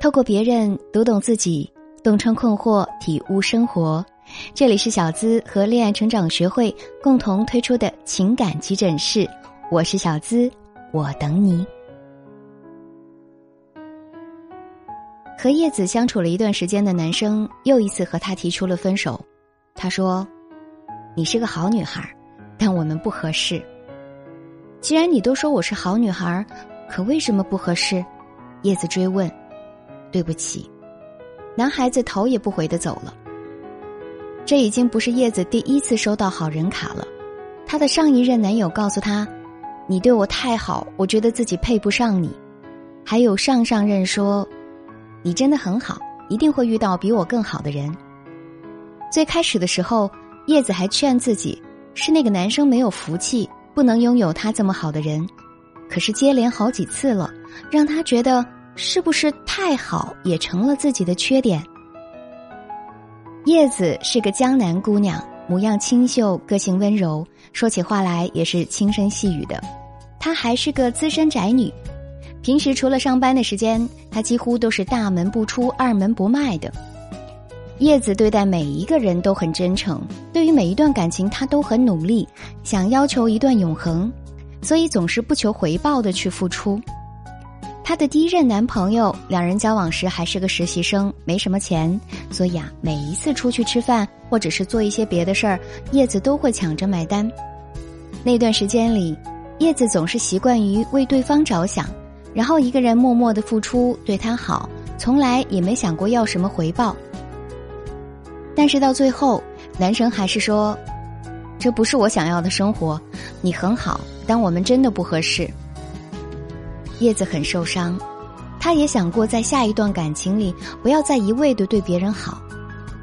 透过别人读懂自己，洞穿困惑，体悟生活。这里是小资和恋爱成长学会共同推出的情感急诊室，我是小资，我等你。和叶子相处了一段时间的男生又一次和她提出了分手。他说：“你是个好女孩，但我们不合适。既然你都说我是好女孩，可为什么不合适？”叶子追问。对不起，男孩子头也不回的走了。这已经不是叶子第一次收到好人卡了。她的上一任男友告诉她：“你对我太好，我觉得自己配不上你。”还有上上任说：“你真的很好，一定会遇到比我更好的人。”最开始的时候，叶子还劝自己是那个男生没有福气，不能拥有他这么好的人。可是接连好几次了，让他觉得。是不是太好也成了自己的缺点？叶子是个江南姑娘，模样清秀，个性温柔，说起话来也是轻声细语的。她还是个资深宅女，平时除了上班的时间，她几乎都是大门不出、二门不迈的。叶子对待每一个人都很真诚，对于每一段感情，她都很努力，想要求一段永恒，所以总是不求回报的去付出。她的第一任男朋友，两人交往时还是个实习生，没什么钱，所以啊，每一次出去吃饭或者是做一些别的事儿，叶子都会抢着买单。那段时间里，叶子总是习惯于为对方着想，然后一个人默默的付出，对他好，从来也没想过要什么回报。但是到最后，男生还是说：“这不是我想要的生活，你很好，但我们真的不合适。”叶子很受伤，她也想过在下一段感情里不要再一味的对别人好，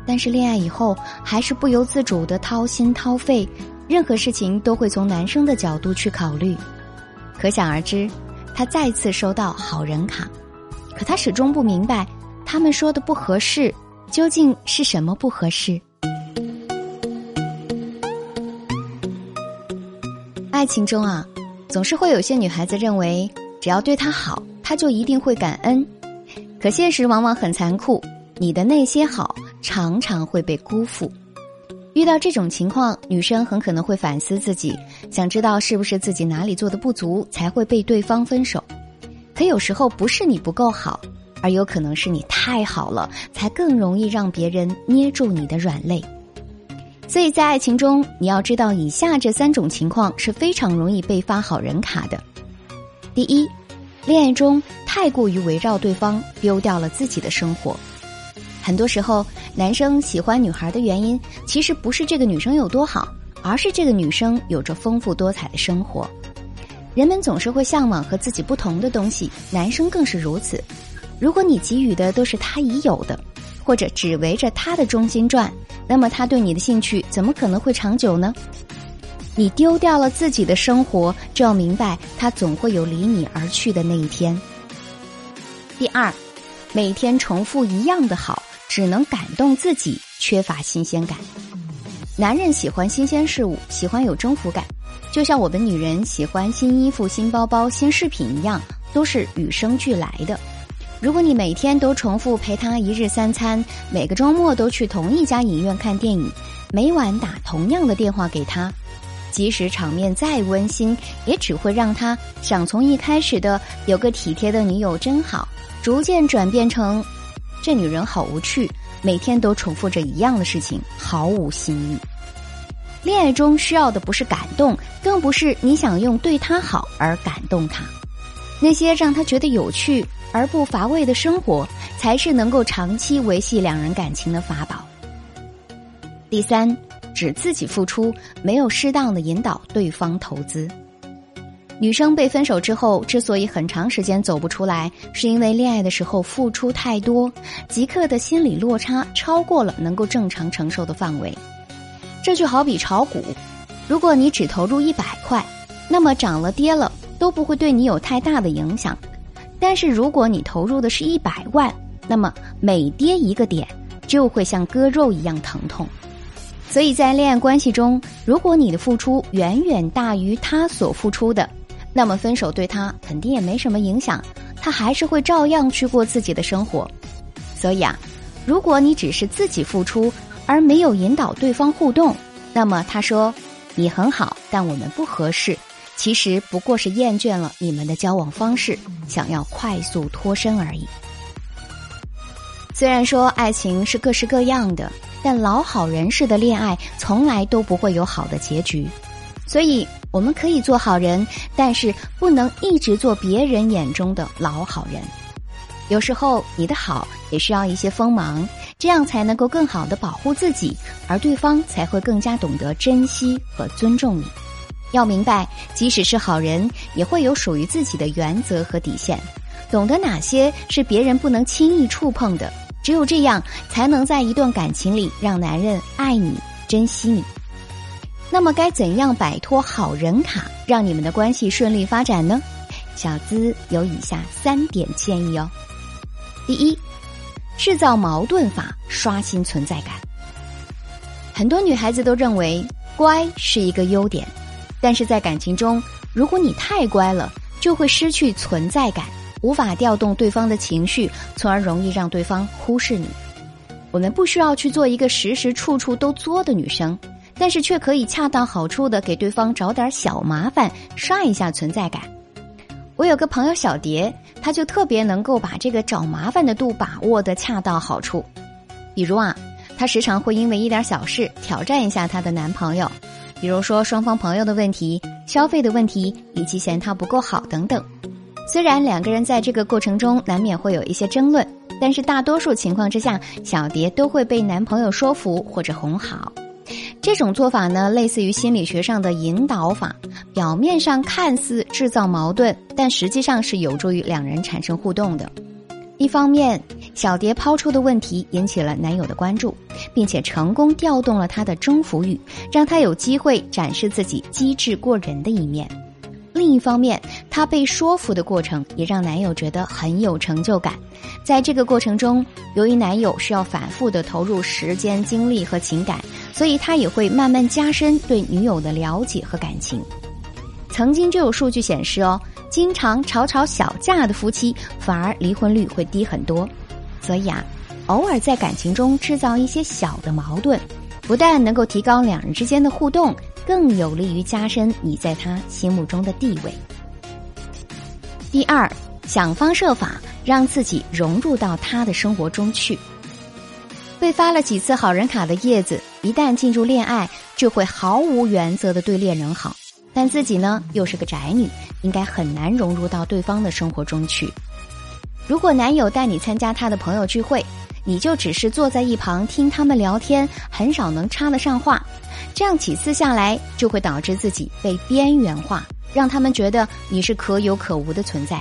但是恋爱以后还是不由自主的掏心掏肺，任何事情都会从男生的角度去考虑，可想而知，她再次收到好人卡，可她始终不明白，他们说的不合适究竟是什么不合适？爱情中啊，总是会有些女孩子认为。只要对他好，他就一定会感恩。可现实往往很残酷，你的那些好常常会被辜负。遇到这种情况，女生很可能会反思自己，想知道是不是自己哪里做的不足，才会被对方分手。可有时候不是你不够好，而有可能是你太好了，才更容易让别人捏住你的软肋。所以在爱情中，你要知道以下这三种情况是非常容易被发好人卡的。第一，恋爱中太过于围绕对方，丢掉了自己的生活。很多时候，男生喜欢女孩的原因，其实不是这个女生有多好，而是这个女生有着丰富多彩的生活。人们总是会向往和自己不同的东西，男生更是如此。如果你给予的都是他已有的，或者只围着他的中心转，那么他对你的兴趣怎么可能会长久呢？你丢掉了自己的生活，就要明白，他总会有离你而去的那一天。第二，每天重复一样的好，只能感动自己，缺乏新鲜感。男人喜欢新鲜事物，喜欢有征服感，就像我们女人喜欢新衣服、新包包、新饰品一样，都是与生俱来的。如果你每天都重复陪他一日三餐，每个周末都去同一家影院看电影，每晚打同样的电话给他。即使场面再温馨，也只会让他想从一开始的有个体贴的女友真好，逐渐转变成这女人好无趣，每天都重复着一样的事情，毫无新意。恋爱中需要的不是感动，更不是你想用对他好而感动他，那些让他觉得有趣而不乏味的生活，才是能够长期维系两人感情的法宝。第三。只自己付出，没有适当的引导对方投资。女生被分手之后，之所以很长时间走不出来，是因为恋爱的时候付出太多，即刻的心理落差超过了能够正常承受的范围。这就好比炒股，如果你只投入一百块，那么涨了跌了都不会对你有太大的影响。但是如果你投入的是一百万，那么每跌一个点，就会像割肉一样疼痛。所以在恋爱关系中，如果你的付出远远大于他所付出的，那么分手对他肯定也没什么影响，他还是会照样去过自己的生活。所以啊，如果你只是自己付出而没有引导对方互动，那么他说你很好，但我们不合适，其实不过是厌倦了你们的交往方式，想要快速脱身而已。虽然说爱情是各式各样的，但老好人式的恋爱从来都不会有好的结局。所以，我们可以做好人，但是不能一直做别人眼中的老好人。有时候，你的好也需要一些锋芒，这样才能够更好的保护自己，而对方才会更加懂得珍惜和尊重你。要明白，即使是好人，也会有属于自己的原则和底线，懂得哪些是别人不能轻易触碰的。只有这样，才能在一段感情里让男人爱你、珍惜你。那么，该怎样摆脱好人卡，让你们的关系顺利发展呢？小资有以下三点建议哦。第一，制造矛盾法，刷新存在感。很多女孩子都认为乖是一个优点，但是在感情中，如果你太乖了，就会失去存在感。无法调动对方的情绪，从而容易让对方忽视你。我们不需要去做一个时时处处都作的女生，但是却可以恰到好处的给对方找点小麻烦，刷一下存在感。我有个朋友小蝶，她就特别能够把这个找麻烦的度把握的恰到好处。比如啊，她时常会因为一点小事挑战一下她的男朋友，比如说双方朋友的问题、消费的问题，以及嫌他不够好等等。虽然两个人在这个过程中难免会有一些争论，但是大多数情况之下，小蝶都会被男朋友说服或者哄好。这种做法呢，类似于心理学上的引导法，表面上看似制造矛盾，但实际上是有助于两人产生互动的。一方面，小蝶抛出的问题引起了男友的关注，并且成功调动了他的征服欲，让他有机会展示自己机智过人的一面。另一方面，她被说服的过程也让男友觉得很有成就感。在这个过程中，由于男友需要反复的投入时间、精力和情感，所以他也会慢慢加深对女友的了解和感情。曾经就有数据显示哦，经常吵吵小架的夫妻反而离婚率会低很多。所以啊，偶尔在感情中制造一些小的矛盾，不但能够提高两人之间的互动。更有利于加深你在他心目中的地位。第二，想方设法让自己融入到他的生活中去。被发了几次好人卡的叶子，一旦进入恋爱，就会毫无原则的对恋人好，但自己呢又是个宅女，应该很难融入到对方的生活中去。如果男友带你参加他的朋友聚会，你就只是坐在一旁听他们聊天，很少能插得上话。这样几次下来，就会导致自己被边缘化，让他们觉得你是可有可无的存在。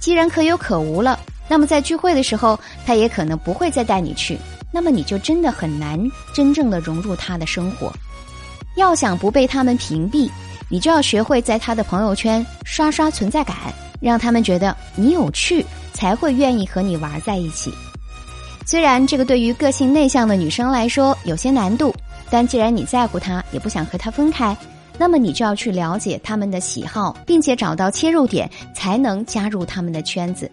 既然可有可无了，那么在聚会的时候，他也可能不会再带你去。那么你就真的很难真正的融入他的生活。要想不被他们屏蔽，你就要学会在他的朋友圈刷刷存在感，让他们觉得你有趣，才会愿意和你玩在一起。虽然这个对于个性内向的女生来说有些难度。但既然你在乎他，也不想和他分开，那么你就要去了解他们的喜好，并且找到切入点，才能加入他们的圈子。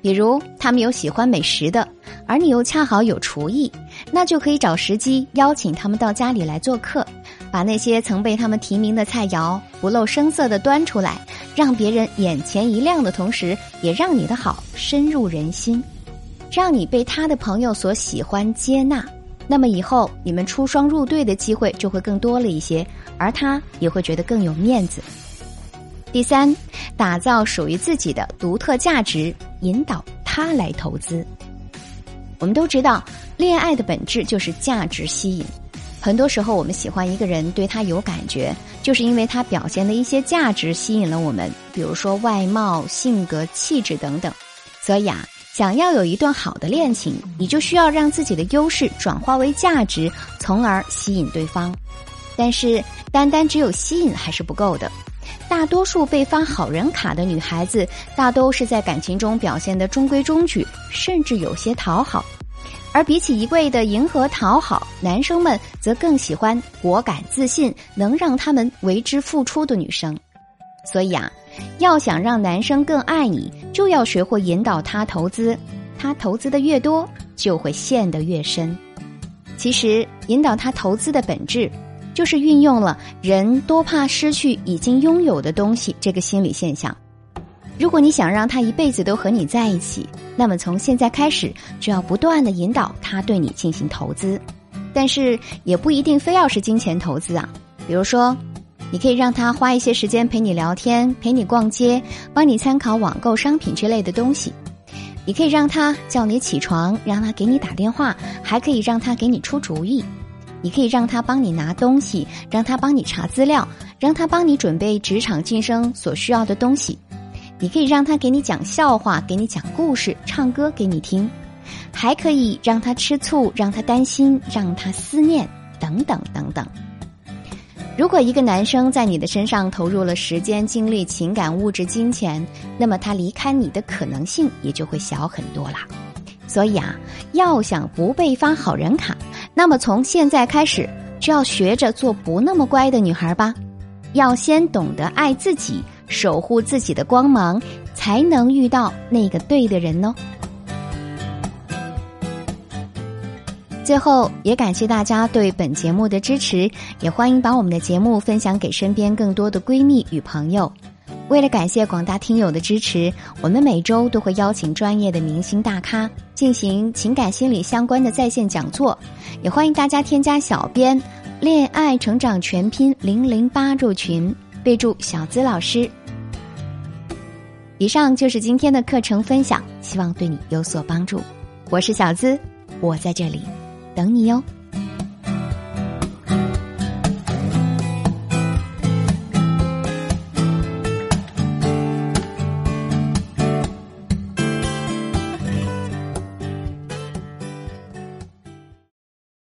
比如，他们有喜欢美食的，而你又恰好有厨艺，那就可以找时机邀请他们到家里来做客，把那些曾被他们提名的菜肴不露声色的端出来，让别人眼前一亮的同时，也让你的好深入人心，让你被他的朋友所喜欢接纳。那么以后你们出双入对的机会就会更多了一些，而他也会觉得更有面子。第三，打造属于自己的独特价值，引导他来投资。我们都知道，恋爱的本质就是价值吸引。很多时候，我们喜欢一个人，对他有感觉，就是因为他表现的一些价值吸引了我们，比如说外貌、性格、气质等等。所以啊。想要有一段好的恋情，你就需要让自己的优势转化为价值，从而吸引对方。但是，单单只有吸引还是不够的。大多数被发好人卡的女孩子，大都是在感情中表现的中规中矩，甚至有些讨好。而比起一味的迎合讨好，男生们则更喜欢果敢自信、能让他们为之付出的女生。所以啊，要想让男生更爱你。就要学会引导他投资，他投资的越多，就会陷得越深。其实，引导他投资的本质，就是运用了“人多怕失去已经拥有的东西”这个心理现象。如果你想让他一辈子都和你在一起，那么从现在开始就要不断的引导他对你进行投资，但是也不一定非要是金钱投资啊。比如说，你可以让他花一些时间陪你聊天、陪你逛街、帮你参考网购商品之类的东西。你可以让他叫你起床，让他给你打电话，还可以让他给你出主意。你可以让他帮你拿东西，让他帮你查资料，让他帮你准备职场晋升所需要的东西。你可以让他给你讲笑话，给你讲故事，唱歌给你听，还可以让他吃醋，让他担心，让他思念，等等等等。如果一个男生在你的身上投入了时间、精力、情感、物质、金钱，那么他离开你的可能性也就会小很多了。所以啊，要想不被发好人卡，那么从现在开始就要学着做不那么乖的女孩吧。要先懂得爱自己。守护自己的光芒，才能遇到那个对的人哦。最后，也感谢大家对本节目的支持，也欢迎把我们的节目分享给身边更多的闺蜜与朋友。为了感谢广大听友的支持，我们每周都会邀请专业的明星大咖进行情感心理相关的在线讲座，也欢迎大家添加小编“恋爱成长全拼零零八”入群。备注小资老师。以上就是今天的课程分享，希望对你有所帮助。我是小资，我在这里等你哟。